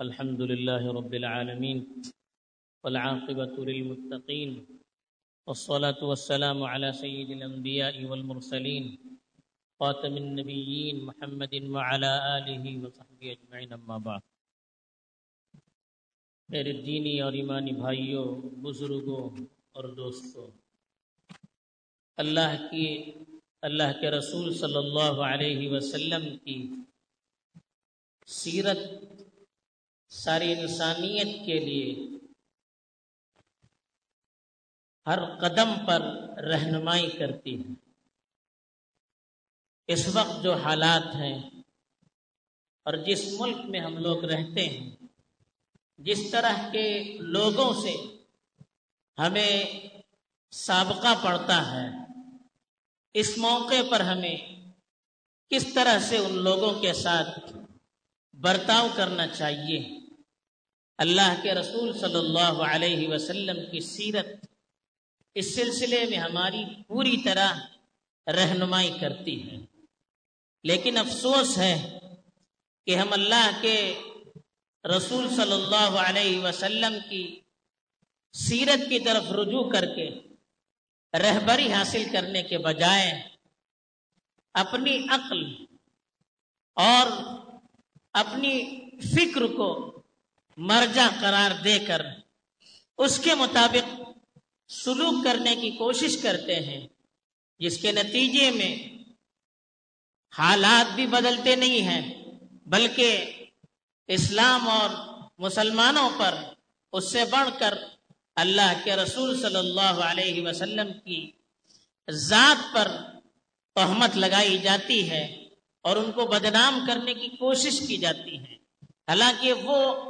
الحمد لله رب العالمين والعاقبة للمتقين والصلاة والسلام على سيد الأنبياء والمرسلين خاتم النبيين محمد وعلى آله وصحبه أجمعين أما بعد میرے دینی اور ایمانی بھائیوں، بزرگوں اور دوستوں، اللہ کی، اللہ کے رسول صلی اللہ علیہ وسلم کی سیرت ساری انسانیت کے لیے ہر قدم پر رہنمائی کرتی ہے۔ اس وقت جو حالات ہیں اور جس ملک میں ہم لوگ رہتے ہیں، جس طرح کے لوگوں سے ہمیں سابقہ پڑتا ہے، اس موقع پر ہمیں کس طرح سے ان لوگوں کے ساتھ برتاؤ کرنا چاہیے؟ اللہ کے رسول صلی اللہ علیہ وسلم کی سیرت اس سلسلے میں ہماری پوری طرح رہنمائی کرتی ہے لیکن افسوس ہے کہ ہم اللہ کے رسول صلی اللہ علیہ وسلم کی سیرت کی طرف رجوع کر کے رہبری حاصل کرنے کے بجائے اپنی عقل اور اپنی فکر کو مرجع قرار دے کر اس کے مطابق سلوک کرنے کی کوشش کرتے ہیں، جس کے نتیجے میں حالات بھی بدلتے نہیں ہیں، بلکہ اسلام اور مسلمانوں پر اس سے بڑھ کر اللہ کے رسول صلی اللہ علیہ وسلم کی ذات پر تہمت لگائی جاتی ہے اور ان کو بدنام کرنے کی کوشش کی جاتی ہے۔ حالانکہ وہ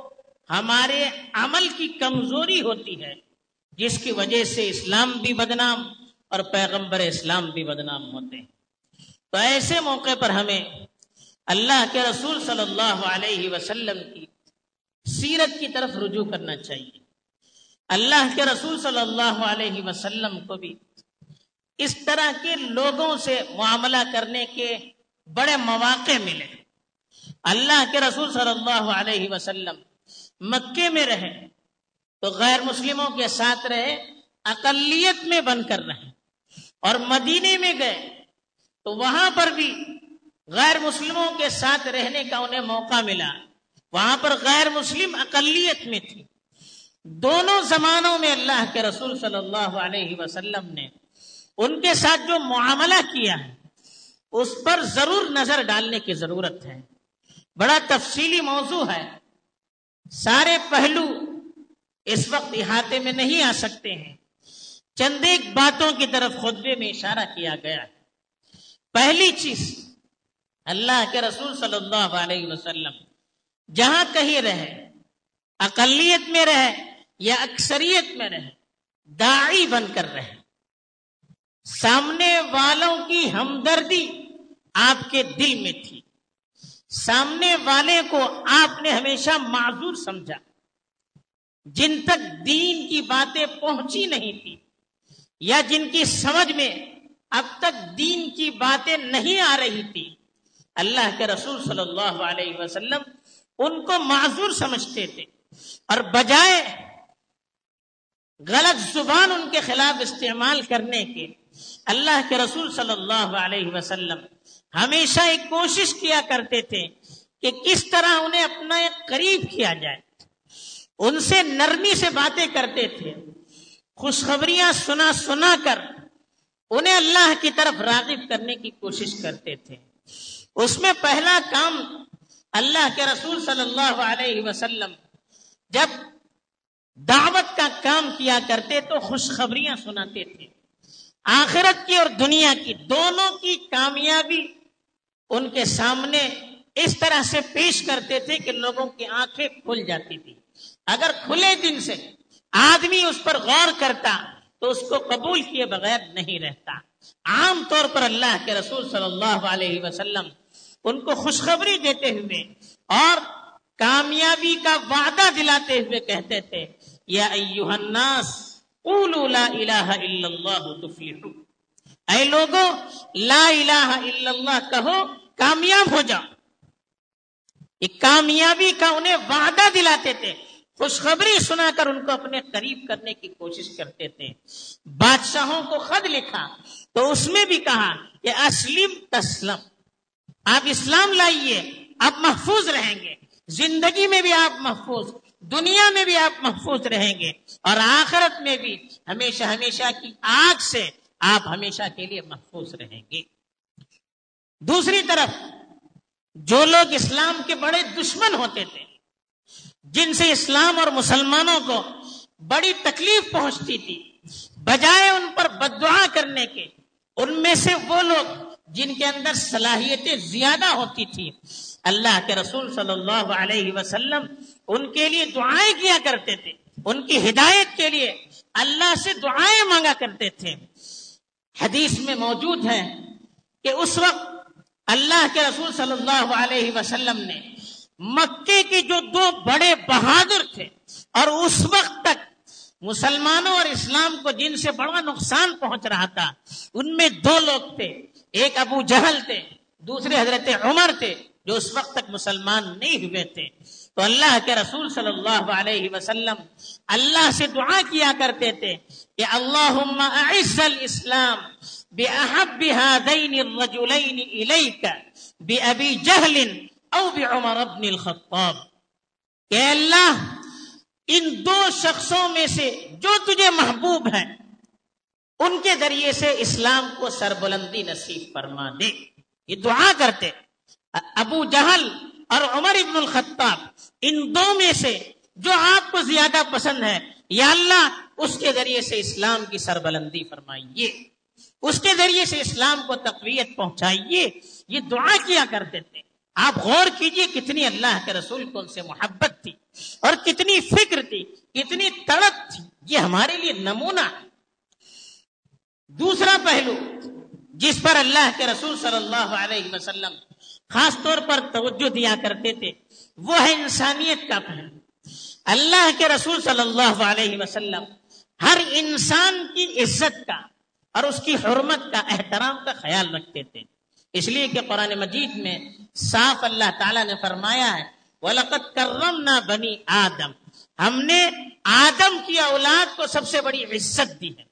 ہمارے عمل کی کمزوری ہوتی ہے، جس کی وجہ سے اسلام بھی بدنام اور پیغمبر اسلام بھی بدنام ہوتے ہیں۔ تو ایسے موقع پر ہمیں اللہ کے رسول صلی اللہ علیہ وسلم کی سیرت کی طرف رجوع کرنا چاہیے۔ اللہ کے رسول صلی اللہ علیہ وسلم کو بھی اس طرح کے لوگوں سے معاملہ کرنے کے بڑے مواقع ملے۔ اللہ کے رسول صلی اللہ علیہ وسلم مکے میں رہے تو غیر مسلموں کے ساتھ رہے، اقلیت میں بن کر رہے اور مدینے میں گئے تو وہاں پر بھی غیر مسلموں کے ساتھ رہنے کا انہیں موقع ملا۔ وہاں پر غیر مسلم اقلیت میں تھی۔ دونوں زمانوں میں اللہ کے رسول صلی اللہ علیہ وسلم نے ان کے ساتھ جو معاملہ کیا ہے، اس پر ضرور نظر ڈالنے کی ضرورت ہے۔ بڑا تفصیلی موضوع ہے۔ سارے پہلو اس وقت احاطے میں نہیں آ سکتے ہیں۔ چند ایک باتوں کی طرف خطبے میں اشارہ کیا گیا۔ ہے پہلی چیز، اللہ کے رسول صلی اللہ علیہ وسلم جہاں کہیں رہے، اقلیت میں رہے یا اکثریت میں رہے، داعی بن کر رہے۔ سامنے والوں کی ہمدردی آپ کے دل میں تھی۔ سامنے والے کو آپ نے ہمیشہ معذور سمجھا۔ جن تک دین کی باتیں پہنچی نہیں تھی یا جن کی سمجھ میں اب تک دین کی باتیں نہیں آ رہی تھی، اللہ کے رسول صلی اللہ علیہ وسلم ان کو معذور سمجھتے تھے۔ اور بجائے غلط زبان ان کے خلاف استعمال کرنے کے، اللہ کے رسول صلی اللہ علیہ وسلم ہمیشہ ایک کوشش کیا کرتے تھے کہ کس طرح انہیں اپنا ایک قریب کیا جائے۔ ان سے نرمی سے باتیں کرتے تھے۔ خوشخبریاں سنا سنا کر انہیں اللہ کی طرف راغب کرنے کی کوشش کرتے تھے۔ اس میں پہلا کام اللہ کے رسول صلی اللہ علیہ وسلم جب دعوت کا کام کیا کرتے تو خوشخبریاں سناتے تھے۔ آخرت کی اور دنیا کی دونوں کی کامیابی ان کے سامنے اس طرح سے پیش کرتے تھے کہ لوگوں کی آنکھیں کھل جاتی تھی اگر کھلے دن سے آدمی اس پر غور کرتا تو اس کو قبول کیے بغیر نہیں رہتا۔ عام طور پر اللہ کے رسول صلی اللہ علیہ وسلم ان کو خوشخبری دیتے ہوئے اور کامیابی کا وعدہ دلاتے ہوئے کہتے تھے، یا الناس، قولوا لا الہ الا اللہ تفلحوا اے لوگو، لا الہ الا اللہ کہو، کامیاب ہو جاؤ۔ ایک کامیابی کا انہیں وعدہ دلاتے تھے۔ خوشخبری سنا کر ان کو اپنے قریب کرنے کی کوشش کرتے تھے۔ بادشاہوں کو خط لکھا۔ تو اس میں بھی کہا کہ اسلم تسلم۔ آپ اسلام لائیے، آپ محفوظ رہیں گے۔ زندگی میں بھی آپ محفوظ، دنیا میں بھی آپ محفوظ رہیں گے۔ اور آخرت میں بھی ہمیشہ ہمیشہ کی آگ سے آپ ہمیشہ کے لیے محفوظ رہیں گے۔ دوسری طرف، جو لوگ اسلام کے بڑے دشمن ہوتے تھے، جن سے اسلام اور مسلمانوں کو بڑی تکلیف پہنچتی تھی، بجائے ان پر بدعا کرنے کے، ان میں سے وہ لوگ جن کے اندر صلاحیتیں زیادہ ہوتی تھی اللہ کے رسول صلی اللہ علیہ وسلم ان کے لیے دعائیں کیا کرتے تھے۔ ان کی ہدایت کے لیے اللہ سے دعائیں مانگا کرتے تھے۔ حدیث میں موجود ہے کہ اس وقت اللہ کے رسول صلی اللہ علیہ وسلم نے مکے کے جو دو بڑے بہادر تھے اور اس وقت تک مسلمانوں اور اسلام کو جن سے بڑا نقصان پہنچ رہا تھا، ان میں دو لوگ تھے، ایک ابو جہل تھے، دوسرے حضرت عمر تھے جو اس وقت تک مسلمان نہیں ہوئے تھے۔ تو اللہ کے رسول صلی اللہ علیہ وسلم اللہ سے دعا کیا کرتے تھے کہ اللہ اعز الاسلام بأحب هذين الرجلين إليك بأبي جهل او بعمر ابن الخطاب۔ کہ اللہ، ان دو شخصوں میں سے جو تجھے محبوب ہیں، ان کے ذریعے سے اسلام کو سربلندی نصیب فرما دے۔ یہ دعا کرتے۔ ابو جہل اور عمر ابن الخطاب، ان دو میں سے جو آپ کو زیادہ پسند ہے، یا اللہ اس کے ذریعے سے اسلام کی سربلندی فرمائیے، اس کے ذریعے سے اسلام کو تقویت پہنچائیے، یہ دعا کیا کرتے تھے۔ آپ غور کیجیے کتنی اللہ کے رسول کو ان سے محبت تھی اور کتنی فکر تھی، کتنی تڑپ تھی، یہ ہمارے لیے نمونہ ہے۔ دوسرا پہلو، جس پر اللہ کے رسول صلی اللہ علیہ وسلم خاص طور پر توجہ دیا کرتے تھے۔ وہ ہے انسانیت کا پہلو۔ اللہ کے رسول صلی اللہ علیہ وسلم ہر انسان کی عزت کا اور اس کی حرمت کا احترام کا خیال رکھتے تھے۔ اس لیے کہ قرآن مجید میں صاف اللہ تعالیٰ نے فرمایا ہے، وَلَقَدْ كَرَّمْنَا بَنِي آدم۔ ہم نے آدم کی اولاد کو سب سے بڑی عزت دی ہے۔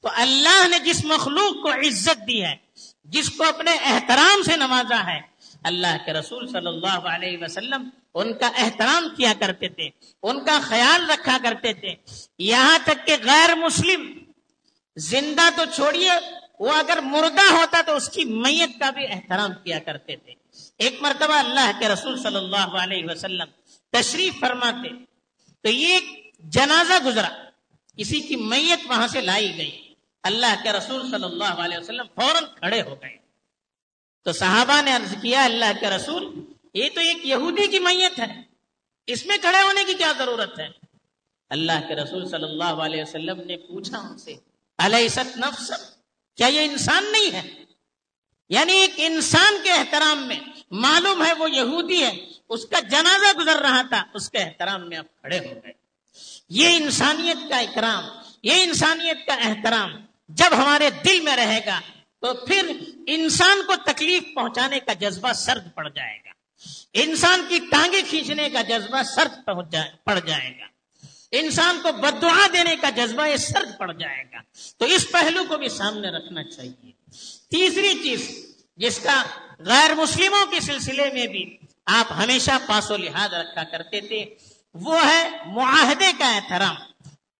تو اللہ نے جس مخلوق کو عزت دی ہے، جس کو اپنے احترام سے نوازا ہے اللہ کے رسول صلی اللہ علیہ وسلم ان کا احترام کیا کرتے تھے، ان کا خیال رکھا کرتے تھے۔ یہاں تک کہ غیر مسلم زندہ تو چھوڑیے، وہ اگر مردہ ہوتا تو اس کی میت کا بھی احترام کیا کرتے تھے۔ ایک مرتبہ اللہ کے رسول صلی اللہ علیہ وسلم تشریف فرماتے، تو یہ ایک جنازہ گزرا کسی کی میت وہاں سے لائی گئی۔ اللہ کے رسول صلی اللہ علیہ وسلم فوراً کھڑے ہو گئے۔ تو صحابہ نے عرض کیا، اللہ کے رسول، یہ تو ایک یہودی کی میت ہے۔ اس میں کھڑے ہونے کی کیا ضرورت ہے؟ اللہ کے رسول صلی اللہ علیہ وسلم نے پوچھا ان سے علیہ نفس، کیا یہ انسان نہیں ہے؟ یعنی ایک انسان کے احترام میں معلوم ہے وہ یہودی ہے، اس کا جنازہ گزر رہا تھا، اس کے احترام میں آپ کھڑے ہو گئے۔ یہ انسانیت کا اکرام، یہ انسانیت کا احترام جب ہمارے دل میں رہے گا تو پھر انسان کو تکلیف پہنچانے کا جذبہ سرد پڑ جائے گا۔ انسان کی ٹانگیں کھینچنے کا جذبہ سرد پڑ جائے گا۔ انسان کو بدعا دینے کا جذبہ یہ سرد پڑ جائے گا۔ تو اس پہلو کو بھی سامنے رکھنا چاہیے۔ تیسری چیز جس کا غیر مسلموں کے سلسلے میں بھی آپ ہمیشہ پاس و لحاظ رکھا کرتے تھے، وہ ہے معاہدے کا احترام۔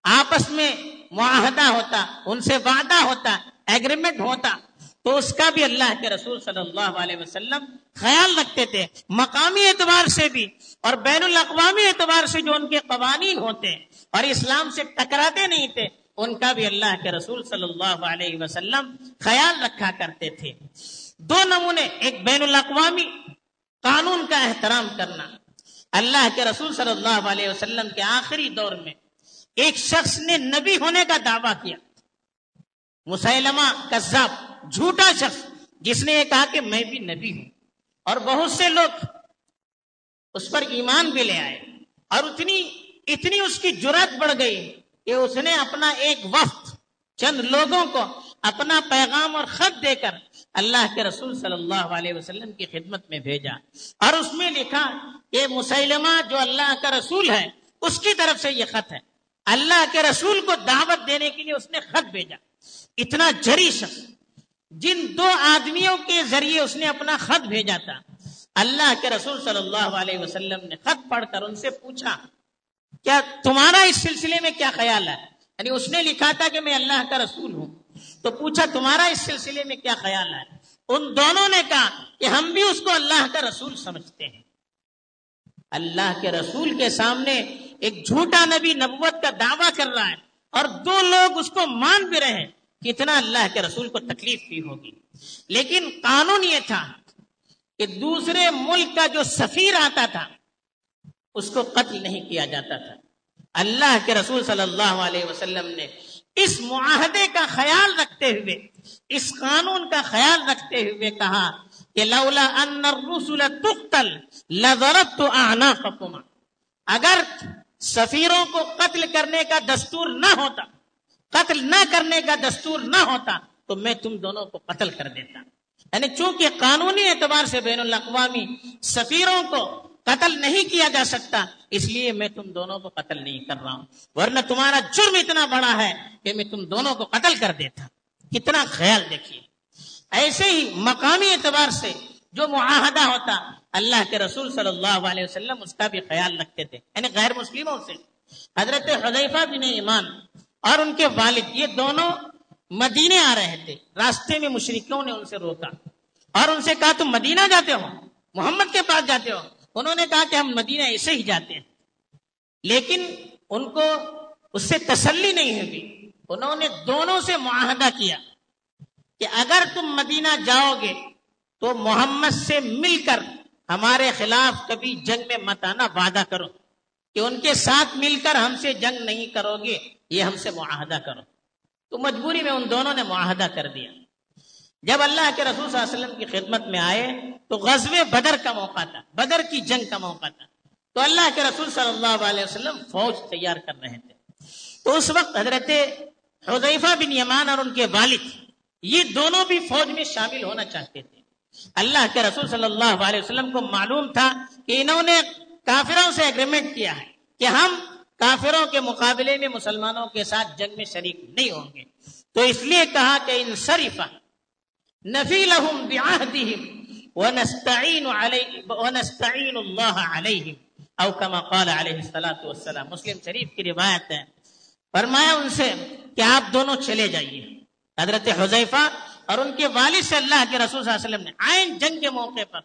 آپس میں معاہدہ ہوتا، ان سے وعدہ ہوتا ایگریمنٹ ہوتا۔ تو اس کا بھی اللہ کے رسول صلی اللہ علیہ وسلم خیال رکھتے تھے، مقامی اعتبار سے بھی اور بین الاقوامی اعتبار سے جو ان کے قوانین ہوتے اور اسلام سے ٹکراتے نہیں تھے، ان کا بھی اللہ کے رسول صلی اللہ علیہ وسلم خیال رکھا کرتے تھے۔ دو نمونے، ایک بین الاقوامی قانون کا احترام کرنا۔ اللہ کے رسول صلی اللہ علیہ وسلم کے آخری دور میں ایک شخص نے نبی ہونے کا دعویٰ کیا۔ مسلمہ کذاب۔ جھوٹا شخص جس نے یہ کہا کہ میں بھی نبی ہوں اور بہت سے لوگ اس پر ایمان بھی لے آئے اور اتنی اتنی اس کی جرت بڑھ گئی کہ اس نے اپنا ایک وقت چند لوگوں کو اپنا پیغام اور خط دے کر اللہ کے رسول صلی اللہ علیہ وسلم کی خدمت میں بھیجا اور اس میں لکھا یہ مسلمہ جو اللہ کا رسول ہے، اس کی طرف سے یہ خط ہے۔ اللہ کے رسول کو دعوت دینے کے لیے اس نے خط بھیجا۔ اتنا جری شخص جن دو آدمیوں کے ذریعے اس نے اپنا خط بھیجا تھا۔ اللہ کے رسول صلی اللہ علیہ وسلم نے خط پڑھ کر ان سے پوچھا، کیا تمہارا اس سلسلے میں کیا خیال ہے؟ یعنی اس نے لکھا تھا کہ میں اللہ کا رسول ہوں۔ تو پوچھا، تمہارا اس سلسلے میں کیا خیال ہے؟ ان دونوں نے کہا کہ ہم بھی اس کو اللہ کا رسول سمجھتے ہیں۔ اللہ کے رسول کے سامنے ایک جھوٹا نبی نبوت کا دعویٰ کر رہا ہے اور دو لوگ اس کو مان بھی رہے ہیں۔ کتنا اللہ کے رسول کو تکلیف بھی ہوگی۔ لیکن قانون یہ تھا کہ دوسرے ملک کا جو سفیر آتا تھا، اس کو قتل نہیں کیا جاتا تھا۔ اللہ کے رسول صلی اللہ علیہ وسلم نے اس معاہدے کا خیال رکھتے ہوئے، اس قانون کا خیال رکھتے ہوئے کہا کہ لولا ان الرسل تقتل لضربت اعناقكما اگر سفیروں کو قتل کرنے کا دستور نہ ہوتا قتل نہ کرنے کا دستور نہ ہوتا تو میں تم دونوں کو قتل کر دیتا۔ یعنی چونکہ قانونی اعتبار سے بین الاقوامی سفیروں کو قتل نہیں کیا جا سکتا، اس لیے میں تم دونوں کو قتل نہیں کر رہا ہوں۔ ورنہ تمہارا جرم اتنا بڑا ہے کہ میں تم دونوں کو قتل کر دیتا۔ کتنا خیال دیکھیے۔ ایسے ہی مقامی اعتبار سے جو معاہدہ ہوتا، اللہ کے رسول صلی اللہ علیہ وسلم اس کا بھی خیال رکھتے تھے یعنی غیر مسلموں سے۔ حضرت حضیفہ بن ایمان اور ان کے والد، یہ دونوں مدینے آ رہے تھے۔ راستے میں مشرقوں نے ان سے روکا۔ اور ان سے کہا، تم مدینہ جاتے ہو؟ محمد کے پاس جاتے ہو؟ انہوں نے کہا کہ ہم مدینہ ایسے ہی جاتے ہیں۔ لیکن ان کو اس سے تسلی نہیں ہوگی انہوں نے دونوں سے معاہدہ کیا کہ اگر تم مدینہ جاؤ گے تو محمد سے مل کر ہمارے خلاف کبھی جنگ میں مت آنا، وعدہ کرو کہ ان کے ساتھ مل کر ہم سے جنگ نہیں کرو گے۔ یہ ہم سے معاہدہ کرو۔ تو مجبوری میں ان دونوں نے معاہدہ کر دیا۔ جب اللہ کے رسول صلی اللہ علیہ وسلم کی خدمت میں آئے، تو غزب بدر کا موقع تھا۔ بدر کی جنگ کا موقع تھا۔ تو اللہ کے رسول صلی اللہ علیہ وسلم فوج تیار کر رہے تھے۔ تو اس وقت حضرت حضیفہ بن یمان اور ان کے والد، یہ دونوں بھی فوج میں شامل ہونا چاہتے تھے۔ اللہ کے رسول صلی اللہ علیہ وسلم کو معلوم تھا کہ انہوں نے کافروں سے اگریمنٹ کیا ہے کہ ہم کافروں کے مقابلے میں مسلمانوں کے ساتھ جنگ میں شریک نہیں ہوں گے۔ تو اس لیے کہا کہ ان شریفہ نفی لہم ونستعین ونستعین اللہ علیہم۔ او کما قال علیہ الصلوۃ والسلام۔ مسلم شریف کی روایت ہے۔ فرمایا ان سے کہ آپ دونوں چلے جائیے۔ حضرت حذیفہ اور ان کے والد سے اللہ کے رسول صلی اللہ علیہ وسلم نے آئین جنگ کے موقع پر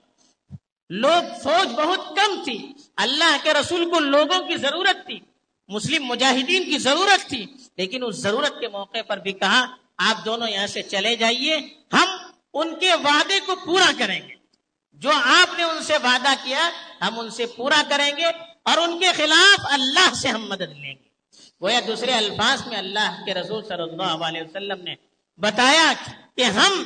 لوگ فوج بہت کم تھی۔ اللہ کے رسول کو لوگوں کی ضرورت تھی۔ مسلم مجاہدین کی ضرورت تھی، لیکن اس ضرورت کے موقع پر بھی کہا، آپ دونوں یہاں سے چلے جائیے، ہم ان کے وعدے کو پورا کریں گے۔ جو آپ نے ان سے وعدہ کیا، ہم ان سے پورا کریں گے اور ان کے خلاف اللہ سے ہم مدد لیں گے۔ گویا دوسرے الفاظ میں اللہ کے رسول صلی اللہ علیہ وسلم نے بتایا کہ ہم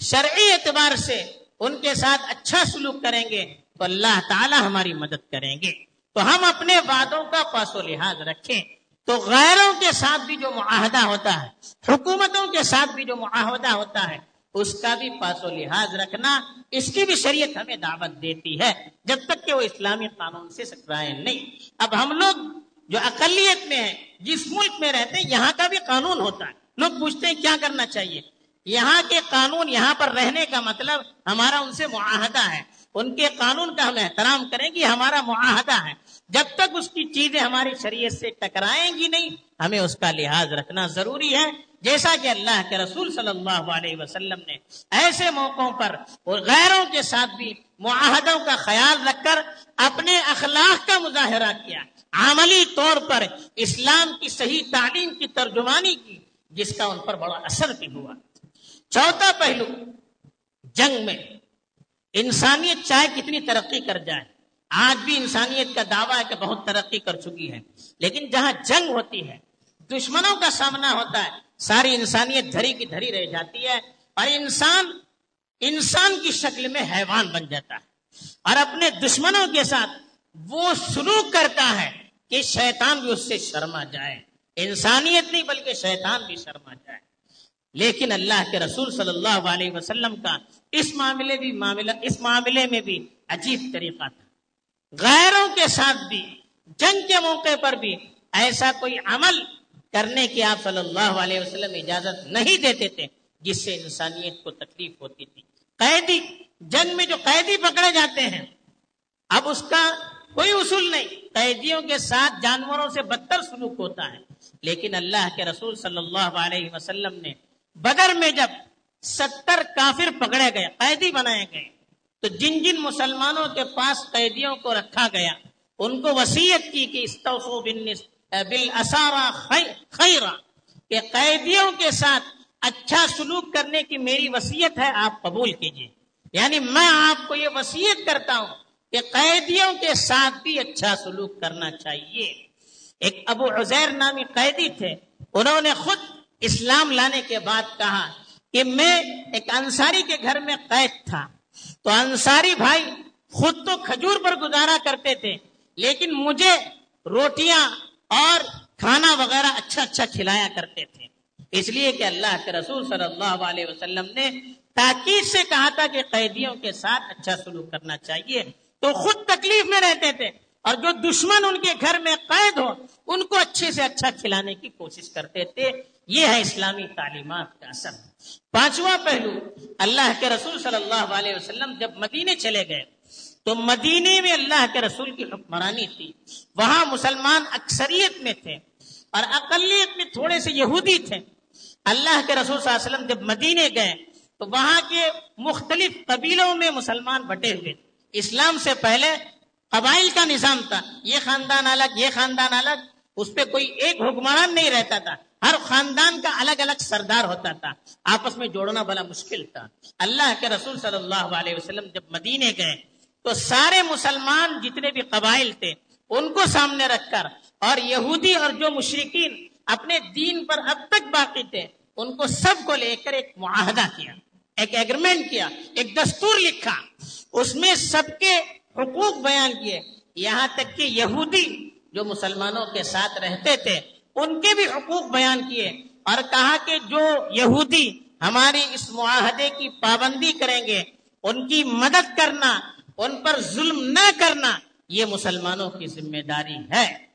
شرعی اعتبار سے ان کے ساتھ اچھا سلوک کریں گے، تو اللہ تعالی ہماری مدد کریں گے۔ تو ہم اپنے وعدوں کا پاس و لحاظ رکھیں۔ تو غیروں کے ساتھ بھی جو معاہدہ ہوتا ہے، حکومتوں کے ساتھ بھی جو معاہدہ ہوتا ہے، اس کا بھی پاس و لحاظ رکھنا اس کی بھی شریعت ہمیں دعوت دیتی ہے۔ جب تک کہ وہ اسلامی قانون سے سکرائے نہیں۔ اب ہم لوگ جو اقلیت میں ہیں، جس ملک میں رہتے ہیں، یہاں کا بھی قانون ہوتا ہے۔ لوگ پوچھتے ہیں، کیا کرنا چاہیے؟ یہاں کے قانون، یہاں پر رہنے کا مطلب ہمارا ان سے معاہدہ ہے۔ ان کے قانون کا ہم احترام کریں گے ہمارا معاہدہ ہے۔ جب تک اس کی چیزیں ہماری شریعت سے ٹکرائیں گی نہیں، ہمیں اس کا لحاظ رکھنا ضروری ہے۔ جیسا کہ اللہ کے رسول صلی اللہ علیہ وسلم نے ایسے موقعوں پر اور غیروں کے ساتھ بھی معاہدوں کا خیال رکھ کر اپنے اخلاق کا مظاہرہ کیا۔ عملی طور پر اسلام کی صحیح تعلیم کی ترجمانی کی، جس کا ان پر بڑا اثر بھی ہوا۔ چوتھا پہلو، جنگ میں انسانیت چاہے کتنی ترقی کر جائے آج بھی انسانیت کا دعویٰ ہے کہ بہت ترقی کر چکی ہے۔ لیکن جہاں جنگ ہوتی ہے، دشمنوں کا سامنا ہوتا ہے، ساری انسانیت دھری کی دھری رہ جاتی ہے اور انسان انسان کی شکل میں حیوان بن جاتا ہے۔ اور اپنے دشمنوں کے ساتھ وہ سلوک کرتا ہے کہ شیطان بھی اس سے شرما جائے۔ انسانیت نہیں، بلکہ شیطان بھی شرما جائے۔ لیکن اللہ کے رسول صلی اللہ علیہ وسلم کا اس معاملے بھی، معاملہ، اس معاملے میں بھی عجیب طریقہ تھا۔ غیروں کے ساتھ بھی، جنگ کے موقع پر بھی ایسا کوئی عمل کرنے کی آپ صلی اللہ علیہ وسلم اجازت نہیں دیتے تھے جس سے انسانیت کو تکلیف ہوتی تھی۔ قیدی، جنگ میں جو قیدی پکڑے جاتے ہیں، اب اس کا کوئی اصول نہیں۔ قیدیوں کے ساتھ جانوروں سے بدتر سلوک ہوتا ہے۔ لیکن اللہ کے رسول صلی اللہ علیہ وسلم نے بدر میں جب ستر کافر پکڑے گئے، قیدی بنائے گئے تو جن جن مسلمانوں کے پاس قیدیوں کو رکھا گیا، ان کو وسیعت کی کہ استوفو بل اسارا خیرا، کہ قیدیوں کے ساتھ اچھا سلوک کرنے کی میری وسیعت ہے، آپ قبول کیجیے یعنی میں آپ کو یہ وسیعت کرتا ہوں کہ قیدیوں کے ساتھ بھی اچھا سلوک کرنا چاہیے۔ ایک ابو عزیر نامی قیدی تھے، انہوں نے خود اسلام لانے کے بعد کہا کہ میں ایک انصاری کے گھر میں قید تھا۔ تو انصاری بھائی خود تو کھجور پر گزارا کرتے تھے، لیکن مجھے روٹیاں اور کھانا وغیرہ اچھا اچھا کھلایا کرتے تھے۔ اس لیے کہ اللہ کے رسول صلی اللہ علیہ وسلم نے تاکید سے کہا تھا کہ قیدیوں کے ساتھ اچھا سلوک کرنا چاہیے۔ تو خود تکلیف میں رہتے تھے اور جو دشمن ان کے گھر میں قید ہو، ان کو اچھے سے اچھا کھلانے کی کوشش کرتے تھے۔ یہ ہے اسلامی تعلیمات کا اثر پانچواں پہلو، اللہ کے رسول صلی اللہ علیہ وسلم جب مدینے چلے گئے، تو مدینے میں اللہ کے رسول کی حکمرانی تھی۔ وہاں مسلمان اکثریت میں تھے اور اقلیت میں تھوڑے سے یہودی تھے۔ اللہ کے رسول صلی اللہ علیہ وسلم جب مدینے گئے، تو وہاں کے مختلف قبیلوں میں مسلمان بٹے ہوئے۔ تھے اسلام سے پہلے قبائل کا نظام تھا۔ یہ خاندان الگ، یہ خاندان الگ، اس پہ کوئی ایک حکمران نہیں رہتا تھا۔ ہر خاندان کا الگ الگ سردار ہوتا تھا۔ آپس میں جوڑنا بڑا مشکل تھا۔ اللہ کے رسول صلی اللہ علیہ وسلم جب مدینے گئے تو سارے مسلمان جتنے بھی قبائل تھے، ان کو سامنے رکھ کر اور یہودی اور جو مشرقین اپنے دین پر اب تک باقی تھے، ان کو سب کو لے کر ایک معاہدہ کیا، ایک ایگریمنٹ کیا، ایک دستور لکھا۔ اس میں سب کے حقوق بیان کیے۔ یہاں تک کہ یہودی جو مسلمانوں کے ساتھ رہتے تھے ان کے بھی حقوق بیان کیے اور کہا کہ جو یہودی ہماری اس معاہدے کی پابندی کریں گے، ان کی مدد کرنا، ان پر ظلم نہ کرنا، یہ مسلمانوں کی ذمہ داری ہے۔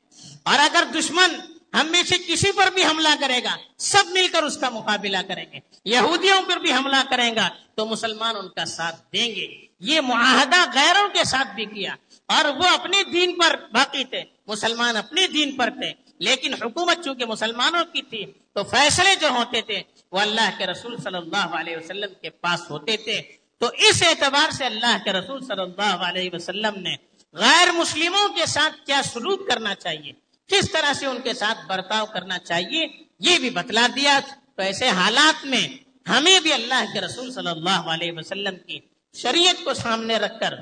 اور اگر دشمن ہم میں سے کسی پر بھی حملہ کرے گا، سب مل کر اس کا مقابلہ کریں گے۔ یہودیوں پر بھی حملہ کریں گا، تو مسلمان ان کا ساتھ دیں گے۔ یہ معاہدہ غیروں کے ساتھ بھی کیا۔ اور وہ اپنے دین پر باقی تھے، مسلمان اپنے دین پر تھے۔ لیکن حکومت چونکہ مسلمانوں کی تھی تو فیصلے جو ہوتے تھے وہ اللہ کے رسول صلی اللہ علیہ وسلم کے پاس ہوتے تھے۔ تو اس اعتبار سے اللہ کے رسول صلی اللہ علیہ وسلم نے غیر مسلموں کے ساتھ کیا سلوک کرنا چاہیے؟ کس طرح سے ان کے ساتھ برتاؤ کرنا چاہیے؟ یہ بھی بتلا دیا۔ تو ایسے حالات میں ہمیں بھی اللہ کے رسول صلی اللہ علیہ وسلم کی شریعت کو سامنے رکھ کر،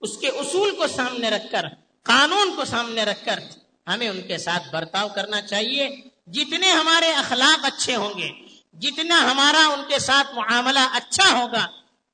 اس کے اصول کو سامنے رکھ کر، قانون کو سامنے رکھ کر ہمیں ان کے ساتھ برتاؤ کرنا چاہیے۔ جتنے ہمارے اخلاق اچھے ہوں گے، جتنا ہمارا ان کے ساتھ معاملہ اچھا ہوگا،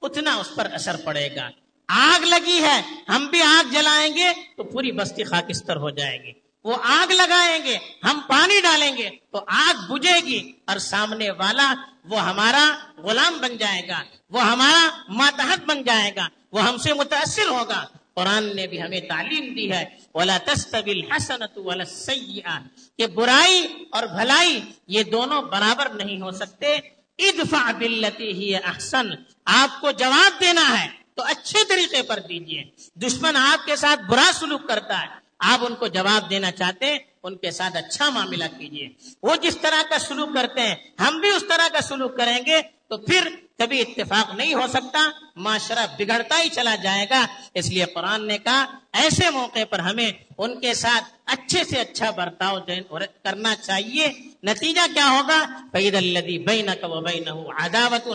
اتنا اس پر اثر پڑے گا۔ آگ لگی ہے، ہم بھی آگ جلائیں گے تو پوری بستی خاکستر ہو جائے گی۔ وہ آگ لگائیں گے، ہم پانی ڈالیں گے تو آگ بجے گی اور سامنے والا وہ ہمارا غلام بن جائے گا، وہ ہمارا ماتحت بن جائے گا، وہ ہم سے متاثر ہوگا۔ قرآن نے بھی ہمیں تعلیم دی ہے۔ ولا تستوی الحسنۃ ولا السیئہ کہ برائی اور بھلائی یہ دونوں برابر نہیں ہو سکتے۔ ادفع باللتی ہی احسن آپ کو جواب دینا ہے تو اچھے طریقے پر دیجیے۔ دشمن آپ کے ساتھ برا سلوک کرتا ہے۔ آپ ان کو جواب دینا چاہتے ہیں، ان کے ساتھ اچھا معاملہ کیجیے وہ جس طرح کا سلوک کرتے ہیں، ہم بھی اس طرح کا سلوک کریں گے تو پھر کبھی اتفاق نہیں ہو سکتا، معاشرہ بگڑتا ہی چلا جائے گا۔ اس لیے قرآن نے کہا، ایسے موقع پر ہمیں ان کے ساتھ اچھے سے اچھا برتاؤ کرنا چاہیے۔ نتیجہ کیا ہوگا؟ فعید الدی بین عداوت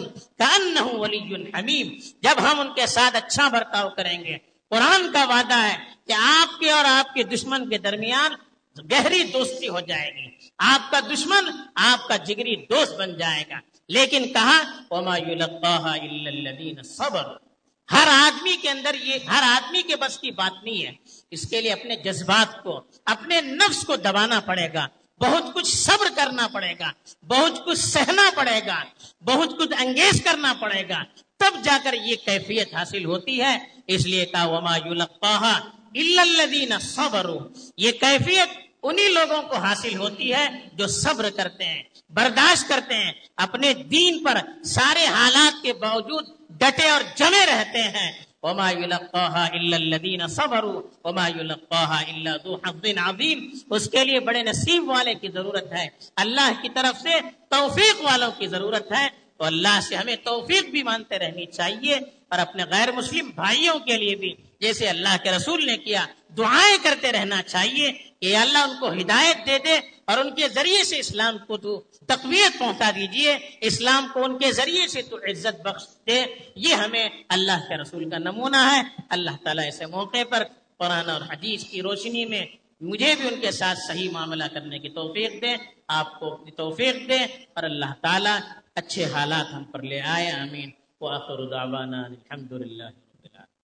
حمیم جب ہم ان کے ساتھ اچھا برتاؤ کریں گے، قرآن کا وعدہ ہے کہ آپ کے اور آپ کے دشمن کے درمیان گہری دوستی ہو جائے گی۔ آپ کا دشمن آپ کا جگری دوست بن جائے گا۔ لیکن کہا صبر ہر آدمی کے اندر یہ ہر آدمی کے بس کی بات نہیں ہے۔ اس کے لیے اپنے جذبات کو، اپنے نفس کو دبانا پڑے گا۔ بہت کچھ صبر کرنا پڑے گا۔ بہت کچھ سہنا پڑے گا۔ بہت کچھ انگیز کرنا پڑے گا۔ تب جا کر یہ کیفیت حاصل ہوتی ہے۔ اس لیے کہا، وما الدین صبر یہ کیفیت انہی لوگوں کو حاصل ہوتی ہے جو صبر کرتے ہیں، برداشت کرتے ہیں، اپنے دین پر سارے حالات کے باوجود ڈٹے اور جمے رہتے ہیں۔ وما يلقاها الا الذين صبروا وما يلقاها الا ذو حظ عظيم۔ اس کے لیے بڑے نصیب والے کی ضرورت ہے۔ اللہ کی طرف سے توفیق والوں کی ضرورت ہے۔ تو اللہ سے ہمیں توفیق بھی مانتے رہنی چاہیے اور اپنے غیر مسلم بھائیوں کے لیے بھی۔ جیسے اللہ کے رسول نے کیا، دعائیں کرتے رہنا چاہیے کہ اللہ ان کو ہدایت دے دے اور ان کے ذریعے سے اسلام کو تو تقویت پہنچا دیجیے، اسلام کو ان کے ذریعے سے تو عزت بخش دے۔ یہ ہمیں اللہ کے رسول کا نمونہ ہے۔ اللہ تعالیٰ ایسے موقع پر قرآن اور حدیث کی روشنی میں مجھے بھی ان کے ساتھ صحیح معاملہ کرنے کی توفیق دے، آپ کو اپنی توفیق دے اور اللہ تعالیٰ اچھے حالات ہم پر لے آئے، آمین۔ وآخر دعوانا الحمدللہ۔